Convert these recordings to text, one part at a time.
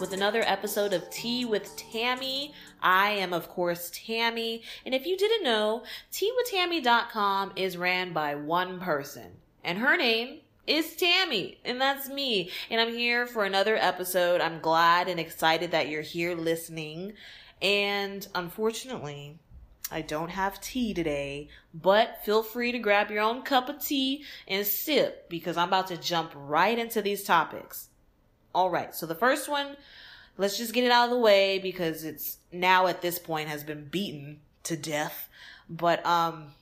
with another episode of Tea with Tammy. I am, of course, Tammy. And if you didn't know, teawithtammy.com is ran by one person. And her name is Tammy. And that's me. And I'm here for another episode. I'm glad and excited that you're here listening. And unfortunately, I don't have tea today, but feel free to grab your own cup of tea and sip because I'm about to jump right into these topics. All right. So the first one, let's just get it out of the way because it's now at this point has been beaten to death. But, um,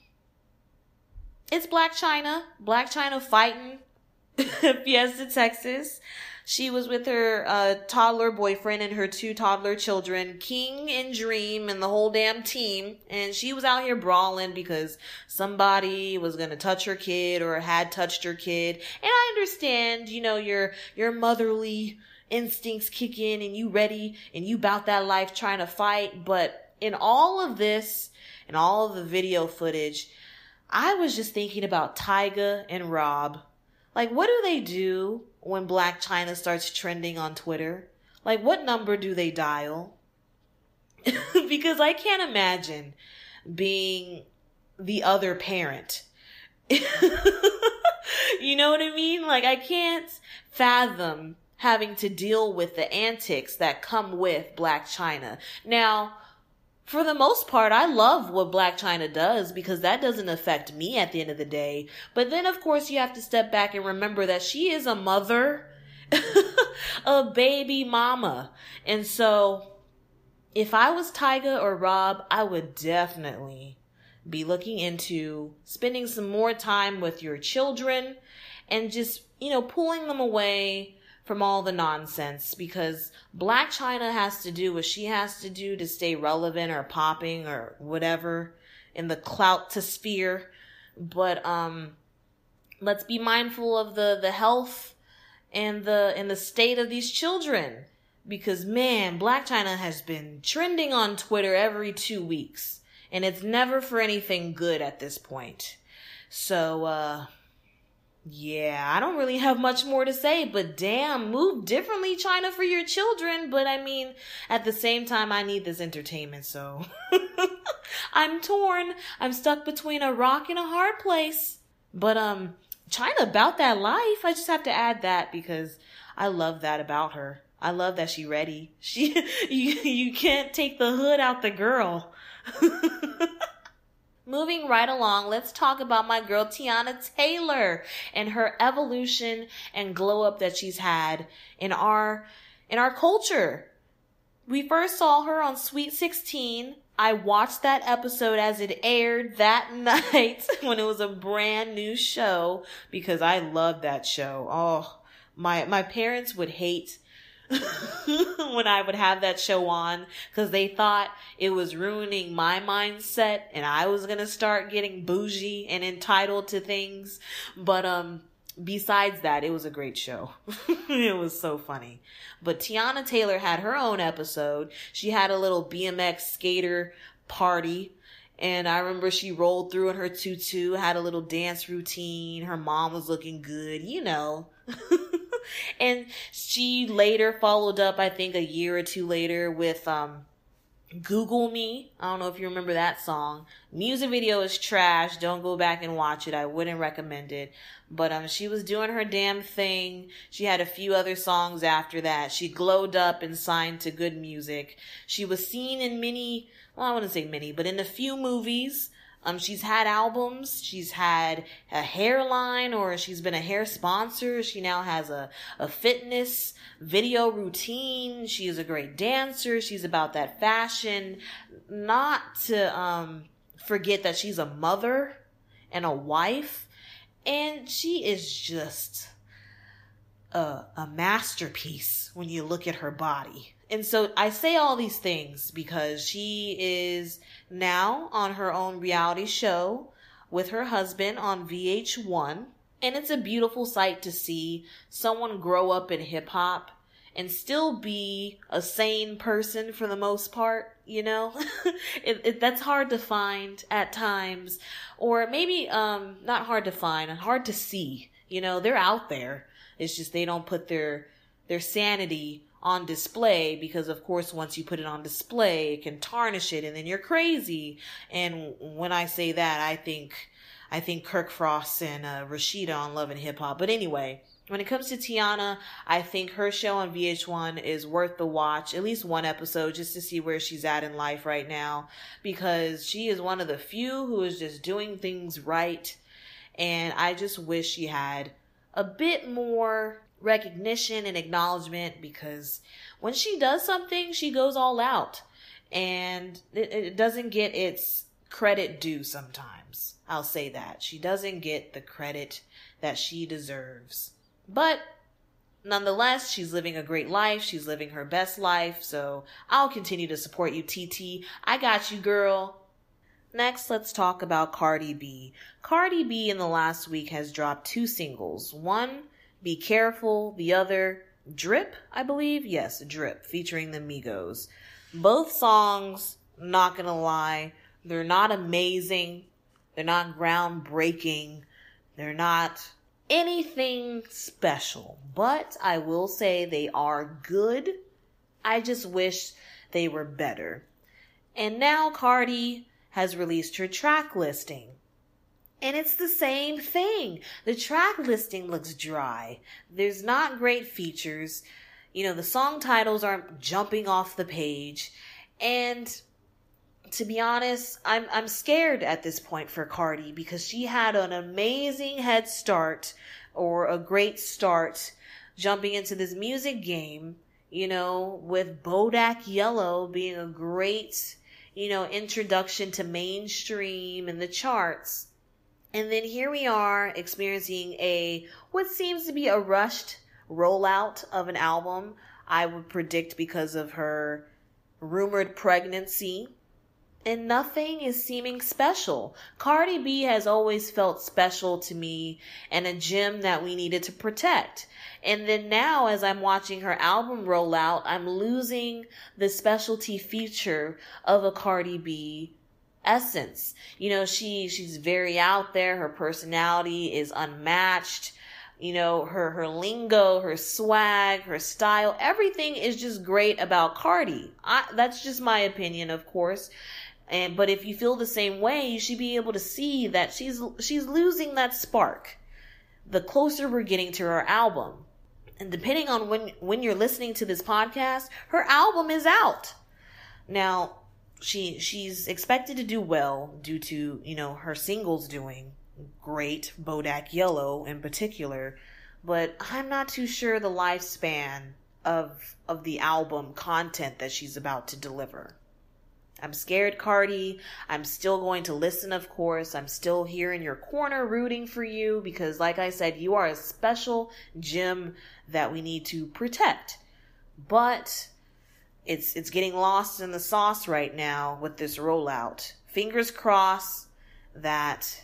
it's Blac Chyna. Blac Chyna fighting Fiesta, Texas. She was with her uh, toddler boyfriend and her two toddler children, King and Dream, and the whole damn team. And she was out here brawling because somebody was gonna touch her kid or had touched her kid. And I understand, you know, your your motherly instincts kick in and you ready and you bout that life trying to fight. But in all of this and all of the video footage, I was just thinking about Tyga and Rob. Like, what do they do when Blac Chyna starts trending on Twitter? Like, what number do they dial? because I can't imagine being the other parent. you know what I mean? Like, I can't fathom having to deal with the antics that come with Blac Chyna. Now, for the most part, I love what Blac Chyna does because that doesn't affect me at the end of the day. But then, of course, you have to step back and remember that she is a mother, a baby mama. And so, if I was Tyga or Rob, I would definitely be looking into spending some more time with your children and just, you know, pulling them away from all the nonsense because Blac Chyna has to do what she has to do to stay relevant or popping or whatever in the clout to sphere. But um let's be mindful of the the health and the and the state of these children because man, Blac Chyna has been trending on Twitter every 2 weeks and it's never for anything good at this point. So uh yeah, I don't really have much more to say, but damn, move differently, Chyna, for your children. But I mean, at the same time, I need this entertainment, so I'm torn. I'm stuck between a rock and a hard place. But, um, Chyna about that life. I just have to add that because I love that about her. I love that she ready. She, you, you can't take the hood out the girl. Moving right along, let's talk about my girl Teyana Taylor and her evolution and glow up that she's had in our in our culture. We first saw her on Sweet 16. I watched that episode as it aired that night when it was a brand new show because I love that show. Oh, my my parents would hate when I would have that show on because they thought it was ruining my mindset and I was going to start getting bougie and entitled to things. But, um, besides that, it was a great show. it was so funny. But Teyana Taylor had her own episode. She had a little BMX skater party. And I remember she rolled through in her tutu, had a little dance routine. Her mom was looking good, you know. and she later followed up, I think a year or two later with, um, Google Me. I don't know if you remember that song. Music video is trash. Don't go back and watch it. I wouldn't recommend it. But um she was doing her damn thing. She had a few other songs after that. She glowed up and signed to G.O.O.D. Music. She was seen in many well, I wouldn't say many, but in a few movies. Um, she's had albums. She's had a hairline or she's been a hair sponsor. She now has a, a fitness video routine. She is a great dancer. She's about that fashion. Not to, um, forget that she's a mother and a wife. And she is just a, a masterpiece when you look at her body. And so I say all these things because she is now on her own reality show with her husband on VH1. And it's a beautiful sight to see someone grow up in hip hop and still be a sane person for the most part, you know? it, it, that's hard to find at times. Or maybe, um, not hard to find, hard to see. You know, they're out there. It's just they don't put their, their sanity on display because of course once you put it on display it can tarnish it and then you're crazy and when i say that i think i think kirk frost and uh, Rasheeda on love and hip hop but anyway when it comes to teyana I think her show on VH1 is worth the watch, at least one episode, just to see where she's at in life right now, because she is one of the few who is just doing things right. And I just wish she had a bit more recognition and acknowledgement because when she does something, she goes all out. And it, it doesn't get its credit due sometimes. I'll say that. She doesn't get the credit that she deserves. But nonetheless, she's living a great life. She's living her best life. So I'll continue to support you, TT. I got you, girl. Next, let's talk about Cardi B. Cardi B in the last week has dropped two singles. One, Be Careful, the other, Drip, I believe. Yes, Drip, featuring the Migos. Both songs, not gonna lie, they're not amazing. They're not groundbreaking. They're not anything special, but I will say they are good. I just wish they were better. And now Cardi has released her track listing. And it's the same thing. The track listing looks dry. There's not great features. You know, the song titles aren't jumping off the page. And to be honest, I'm I'm scared at this point for Cardi because she had an amazing head start or a great start jumping into this music game, you know, with Bodak Yellow being a great, you know, introduction to mainstream and the charts. And then here we are experiencing a what seems to be a rushed rollout of an album. I would predict because of her rumored pregnancy and nothing is seeming special. Cardi B has always felt special to me and a gem that we needed to protect. And then now, as I'm watching her album roll out, I'm losing the specialty feature of a Cardi B essence. You know, she, she's very out there. Her personality is unmatched. You know, her, her lingo, her swag, her style, everything is just great about Cardi. I, that's just my opinion, of course. And but if you feel the same way, you should be able to see that she's she's losing that spark. The closer we're getting to her album. And depending on when when you're listening to this podcast, her album is out. Now, she she's expected to do well due to, you know, her singles doing great, Bodak Yellow in particular, but I'm not too sure the lifespan of of the album content that she's about to deliver. I'm scared, Cardi. I'm still going to listen, of course. I'm still here in your corner rooting for you because, like I said, you are a special gem that we need to protect. But it's it's getting lost in the sauce right now with this rollout. Fingers crossed that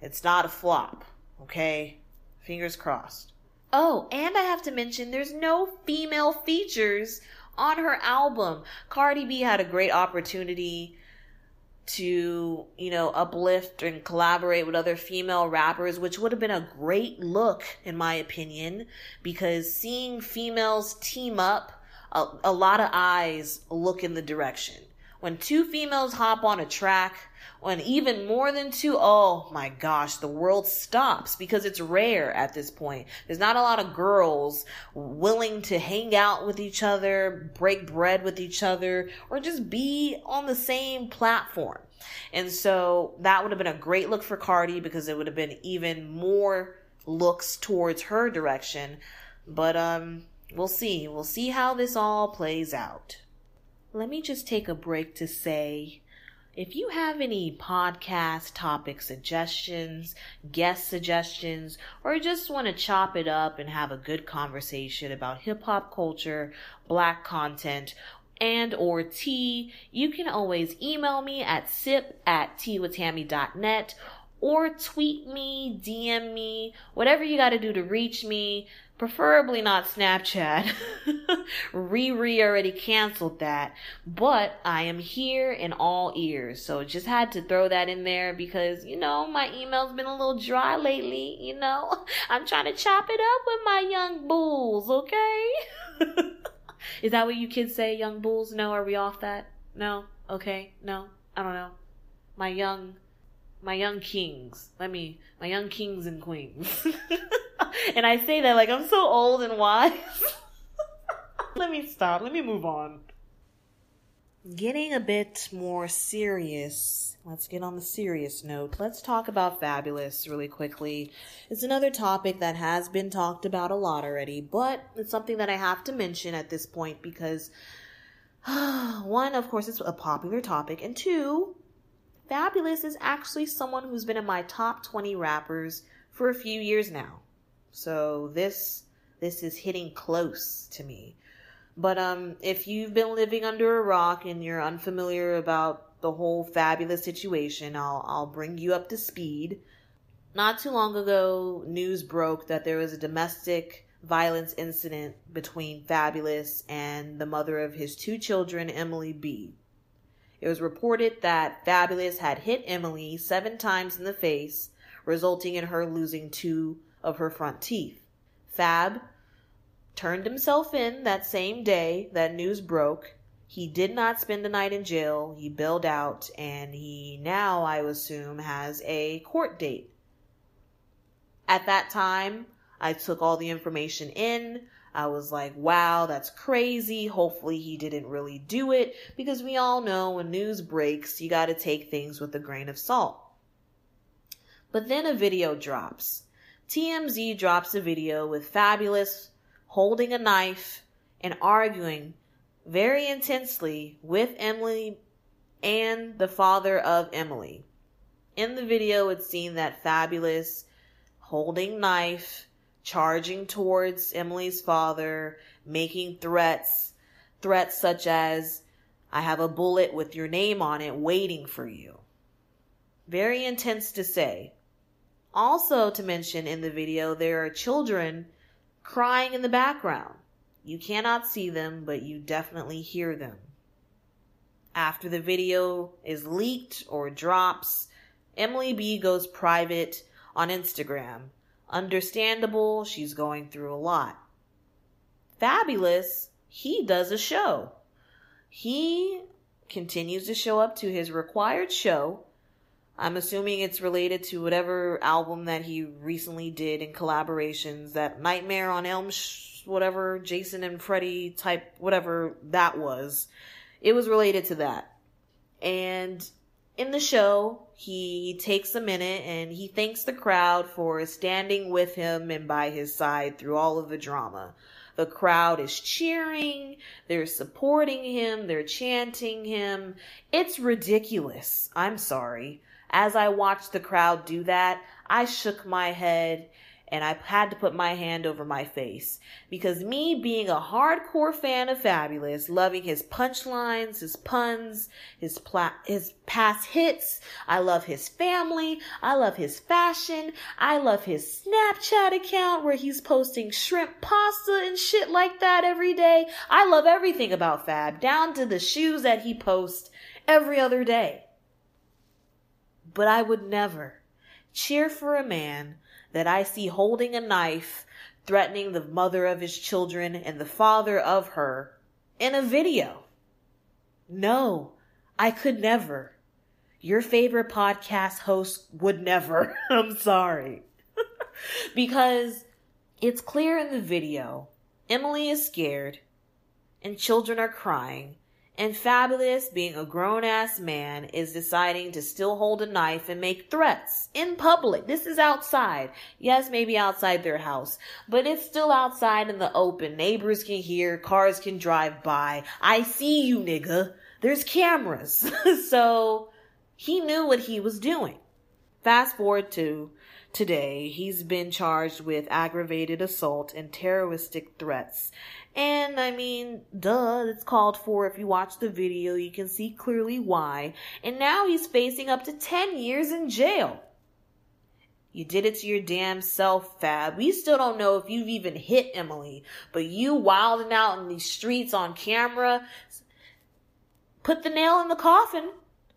it's not a flop. Okay? Fingers crossed. Oh, and I have to mention there's no female features on her album. Cardi B had a great opportunity to, you know, uplift and collaborate with other female rappers, which would have been a great look, in my opinion, because seeing females team up, a, a lot of eyes look in the direction. When two females hop on a track, when even more than two, oh my gosh, the world stops because it's rare at this point. There's not a lot of girls willing to hang out with each other, break bread with each other, or just be on the same platform. And so that would have been a great look for Cardi because it would have been even more looks towards her direction. But um we'll see. We'll see how this all plays out let me just take a break to say if you have any podcast topic suggestions, guest suggestions, or just want to chop it up and have a good conversation about hip hop culture, black content, and or tea, you can always email me at sip at teawithtammy.net or tweet me, DM me, whatever you got to do to reach me preferably not Snapchat. Riri already canceled that, but I am here in all ears. So just had to throw that in there because, you know, my email's been a little dry lately, you know. I'm trying to chop it up with my young bulls, okay? Is that what you kids say, young bulls? No, are we off that? No? Okay, no, I don't know. My young, my young kings. Let me, my young kings and queens. and I say that like I'm so old and wise. Let me stop. Let me move on. Getting a bit more serious. Let's get on the serious note. Let's talk about Fabolous really quickly. It's another topic that has been talked about a lot already, but it's something that I have to mention at this point because one, of course, it's a popular topic, and two, Fabolous is actually someone who's been in my top 20 rappers for a few years now. So this this is hitting close to me. But um, if you've been living under a rock and you're unfamiliar about the whole Fabolous situation, I'll I'll bring you up to speed. Not too long ago, news broke that there was a domestic violence incident between Fabolous and the mother of his two children, Emily B. It was reported that Fabolous had hit Emily seven times in the face, resulting in her losing two of her front teeth. Fab turned himself in that same day that news broke. He did not spend the night in jail. He bailed out, and he now, I assume, has a court date. At that time, I took all the information in. I was like, wow, that's crazy. Hopefully, he didn't really do it because we all know when news breaks, you got to take things with a grain of salt. But then a video drops. TMZ drops a video with Fabolous holding a knife and arguing very intensely with Emily and the father of Emily. In the video, it's seen that Fabolous holding knife, charging towards Emily's father, making threats, threats such as, I have a bullet with your name on it waiting for you. Very intense to say. Also to mention in the video, there are children crying in the background. You cannot see them, but you definitely hear them. After the video is leaked or drops, Emily B goes private on Instagram. Understandable, she's going through a lot. Fabolous, he does a show. He continues to show up to his required show I'm assuming it's related to whatever album that he recently did in collaborations, that Nightmare on Elm, sh- whatever, Jason and Freddy type, whatever that was. It was related to that. And in the show, he takes a minute and he thanks the crowd for standing with him and by his side through all of the drama. The crowd is cheering, they're supporting him, they're chanting him. It's ridiculous. I'm sorry. As I watched the crowd do that, I shook my head and I had to put my hand over my face because me being a hardcore fan of Fabolous, loving his punchlines, his puns, his pla- his past hits, I love his family, I love his fashion, I love his Snapchat account where he's posting shrimp pasta and shit like that every day. I love everything about Fab, down to the shoes that he posts every other day. But I would never cheer for a man that I see holding a knife, threatening the mother of his children and the father of her in a video. No, I could never. Your favorite podcast host would never. I'm sorry. because it's clear in the video Emily is scared and children are crying and Fabolous, being a grown ass man, is deciding to still hold a knife and make threats in public. This is outside. Yes, maybe outside their house, but it's still outside in the open. Neighbors can hear, cars can drive by. I see you, nigga. There's cameras. so he knew what he was doing. Fast forward to today, he's been charged with aggravated assault and terroristic threats. And I mean, duh, it's called for. If you watch the video, you can see clearly why. And now he's facing up to 10 years in jail. You did it to your damn self, Fab. We still don't know if you've even hit Emily, but you wilding out in these streets on camera put the nail in the coffin.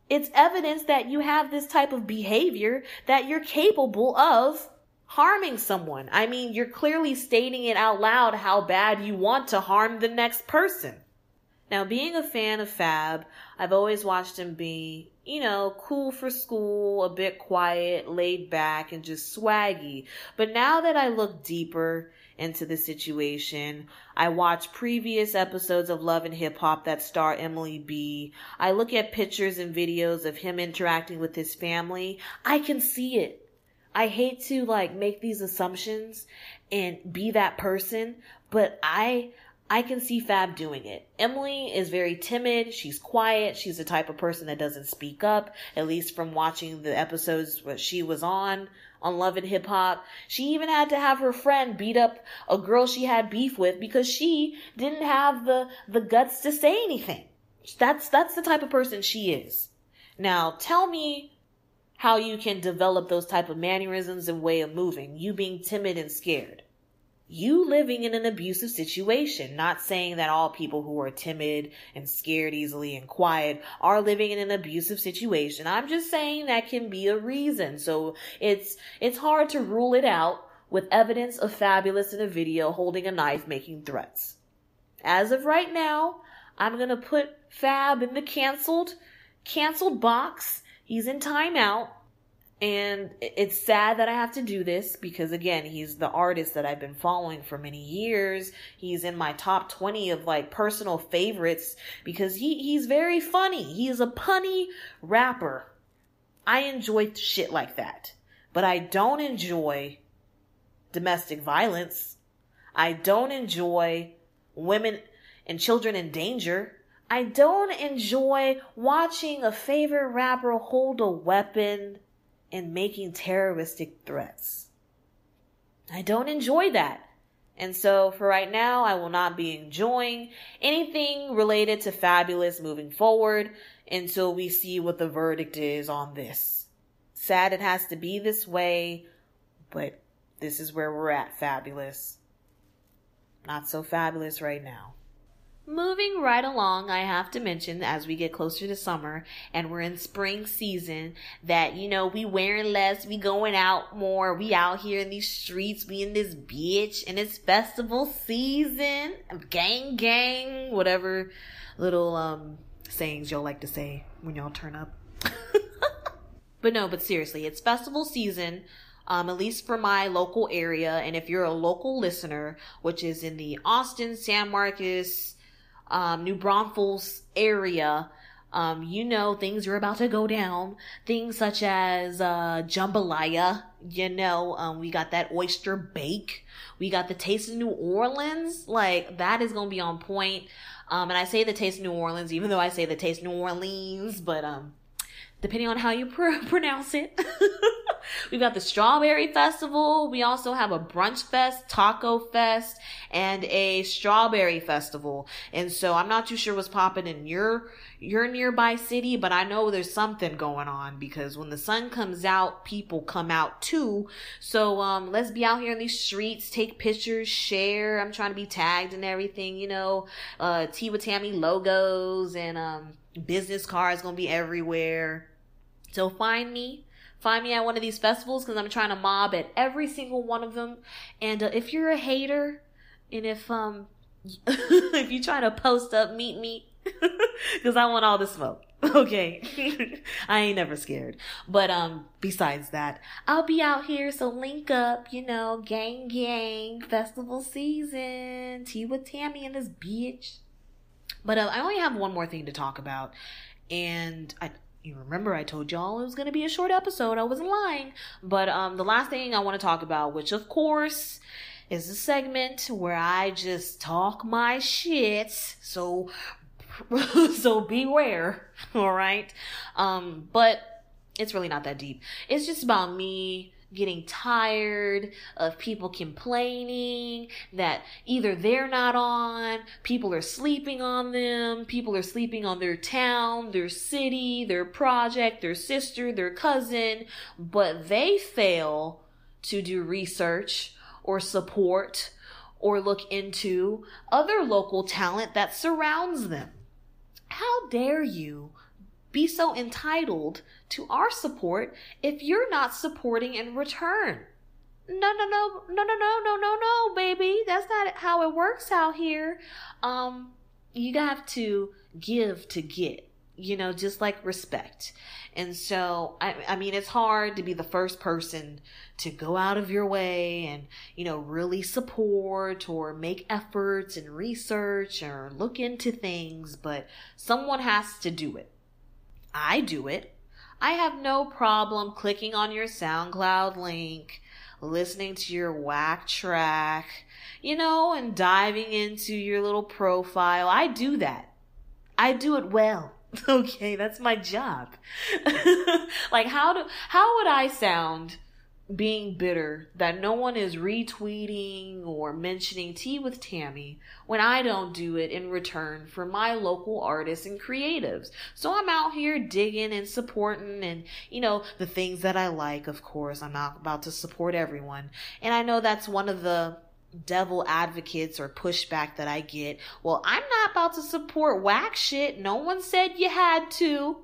It's evidence that you have this type of behavior that you're capable of harming someone. I mean, you're clearly stating it out loud how bad you want to harm the next person. Now, being a fan of Fab, I've always watched him be, you know, cool for school, a bit quiet, laid back, and just swaggy. But now that I look deeper into the situation, I watch previous episodes of Love and Hip Hop that star Emily B. I look at pictures and videos of him interacting with his family. I can see it. I hate to like make these assumptions and be that person, but I I can see Fab doing it. Emily is very timid. She's quiet. She's the type of person that doesn't speak up, at least from watching the episodes that she was on on Love and Hip Hop. She even had to have her friend beat up a girl she had beef with because she didn't have the the guts to say anything. That's that's the type of person she is. Now, tell me how you can develop those type of mannerisms and way of moving, you being timid and scared. You living in an abusive situation, not saying that all people who are timid and scared easily and quiet are living in an abusive situation. I'm just saying that can be a reason. So it's, it's hard to rule it out with evidence of Fabolous in a video holding a knife making threats. As of right now, I'm gonna put Fab in the canceled, canceled box he's in timeout. And it's sad that I have to do this because again, he's the artist that I've been following for many years. He's in my top 20 of like personal favorites because he, he's very funny. He is a punny rapper. I enjoy shit like that, but I don't enjoy domestic violence. I don't enjoy women and children in danger. I don't enjoy watching a favorite rapper hold a weapon and making terroristic threats. I don't enjoy that. And so for right now, I will not be enjoying anything related to Fabolous moving forward until we see what the verdict is on this. Sad it has to be this way, but this is where we're at, Fabolous. Not so fabulous right now. Moving right along, I have to mention as we get closer to summer and we're in spring season that, you know, we wearing less, we going out more, we out here in these streets, we in this bitch, and it's festival season, gang gang, whatever little, um, sayings y'all like to say when y'all turn up. but no, but seriously, it's festival season. Um, at least for my local area. And if you're a local listener, which is in the Austin, San Marcos, um, New Braunfels area, um, you know things are about to go down. Things such as uh, jambalaya. You know, um, we got that oyster bake. We got the taste of New Orleans. Like that is gonna be on point. Um, and I say the taste of New Orleans, even though I say the taste of New Orleans, but um, depending on how you pr- pronounce it. We've got the Strawberry Festival. We also have a Brunch Fest, Taco Fest, and a Strawberry Festival. And so I'm not too sure what's popping in your your nearby city, but I know there's something going on because when the sun comes out, people come out too. So um let's be out here in these streets, take pictures, share. I'm trying to be tagged and everything, you know, uh Tea with Tammy logos and um business cards gonna be everywhere. So find me Find me at one of these festivals because I'm trying to mob at every single one of them. And uh, if you're a hater, and if um if you try to post up, meet me because I want all the smoke. Okay, I ain't never scared. But um, besides that, I'll be out here. So link up, you know, gang gang, festival season, tea with Tammy and this bitch. But uh, I only have one more thing to talk about, and I you remember I told y'all it was going to be a short episode. I wasn't lying. But um the last thing I want to talk about, which of course is a segment where I just talk my shit. So so beware, all right? Um but it's really not that deep. It's just about me getting tired of people complaining that either they're not on, people are sleeping on them, people are sleeping on their town, their city, their project, their sister, their cousin, but they fail to do research or support or look into other local talent that surrounds them. How dare you be so entitled to our support if you're not supporting in return. no, no, no, no, no, no, no, no, no, baby. That's not how it works out here. Um, you have to give to get you know, just like respect. And so, I, I mean, it's hard to be the first person to go out of your way and, you know, really support or make efforts and research or look into things, but someone has to do it. I do it. I have no problem clicking on your SoundCloud link, listening to your whack track, you know, and diving into your little profile. I do that. I do it well. Okay, that's my job. like how do how would I sound being bitter that no one is retweeting or mentioning tea with Tammy when I don't do it in return for my local artists and creatives. So I'm out here digging and supporting and, you know, the things that I like, of course. I'm not about to support everyone. And I know that's one of the devil advocates or pushback that I get. Well, I'm not about to support whack shit. No one said you had to.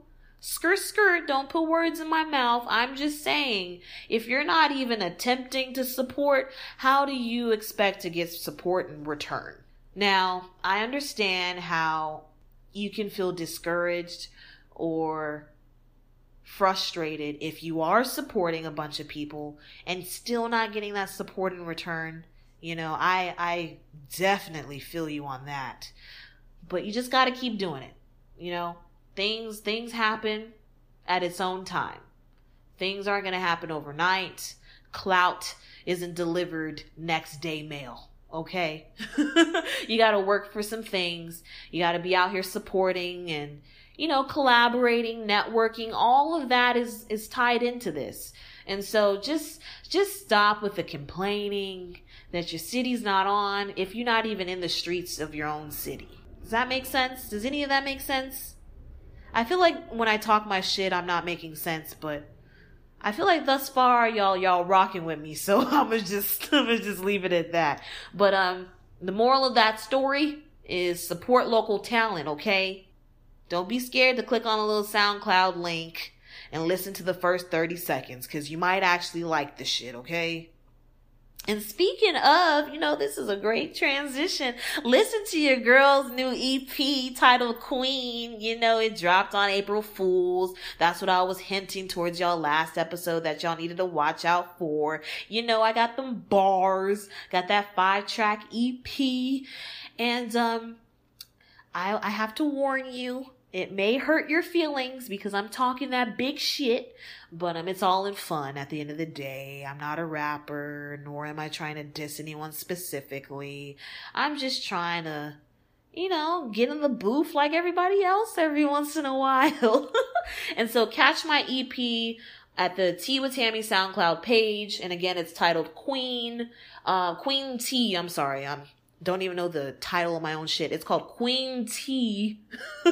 Skirt, skirt, don't put words in my mouth. I'm just saying, if you're not even attempting to support, how do you expect to get support in return? Now, I understand how you can feel discouraged or frustrated if you are supporting a bunch of people and still not getting that support in return. You know, I I definitely feel you on that. But you just got to keep doing it. You know, things things happen at its own time. Things aren't going to happen overnight. Clout isn't delivered next day mail. Okay. you got to work for some things. You got to be out here supporting and, you know, collaborating, networking. All of that is, is tied into this. And so just, just stop with the complaining that your city's not on if you're not even in the streets of your own city. Does that make sense? Does any of that make sense? I feel like when I talk my shit, I'm not making sense, but I feel like thus far y'all y'all rocking with me, so I'm gonna just I'm gonna just leave it at that. But um, the moral of that story is support local talent, okay? Don't be scared to click on a little SoundCloud link and listen to the first 30 seconds, cause you might actually like the shit, okay? And speaking of, you know, this is a great transition. Listen to your girl's new EP titled Queen. You know, it dropped on April Fools. That's what I was hinting towards y'all last episode that y'all needed to watch out for. You know, I got them bars, got that five track EP. And, um, I, I have to warn you, it may hurt your feelings because I'm talking that big shit, but um, it's all in fun at the end of the day. I'm not a rapper, nor am I trying to diss anyone specifically. I'm just trying to, you know, get in the booth like everybody else every once in a while. and so catch my EP at the Tea with Tammy SoundCloud page. And again, it's titled Queen, uh, Queen T. I'm sorry. I'm don't even know the title of my own shit. It's called Queen T.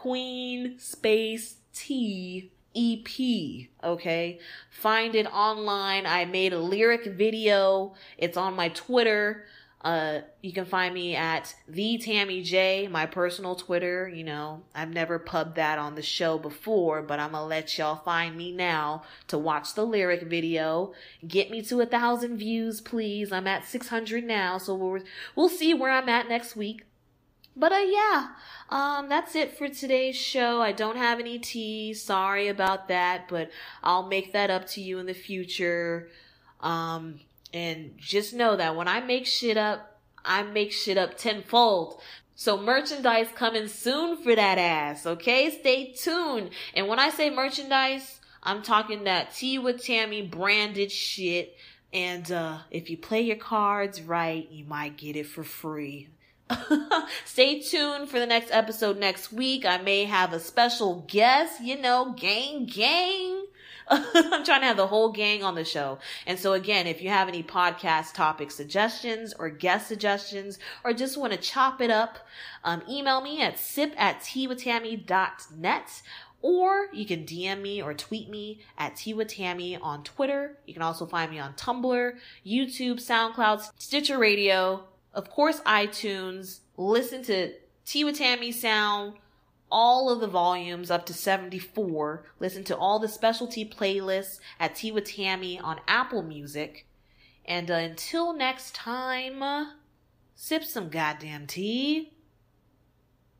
Queen Space T EP. Okay. Find it online. I made a lyric video. It's on my Twitter. Uh, you can find me at the Tammy J, my personal Twitter. You know, I've never pubbed that on the show before, but I'm gonna let y'all find me now to watch the lyric video. Get me to a thousand views, please. I'm at 600 now, so we'll, we'll see where I'm at next week. But uh, yeah, um, that's it for today's show. I don't have any tea. Sorry about that, but I'll make that up to you in the future. Um, and just know that when I make shit up, I make shit up tenfold. So merchandise coming soon for that ass, okay? Stay tuned. And when I say merchandise, I'm talking that Tea with Tammy branded shit. And uh, if you play your cards right, you might get it for free. Stay tuned for the next episode next week. I may have a special guest, you know, gang, gang. I'm trying to have the whole gang on the show. And so again, if you have any podcast topic suggestions or guest suggestions, or just want to chop it up, um, email me at sip at teawithtammy.net or you can DM me or tweet me at teawithtammy on Twitter. You can also find me on Tumblr, YouTube, SoundCloud, Stitcher Radio, of course, iTunes. Listen to Tea with Tammy Sound all of the volumes up to 74. Listen to all the specialty playlists at Tea Tammy on Apple Music. And uh, until next time, sip some goddamn tea.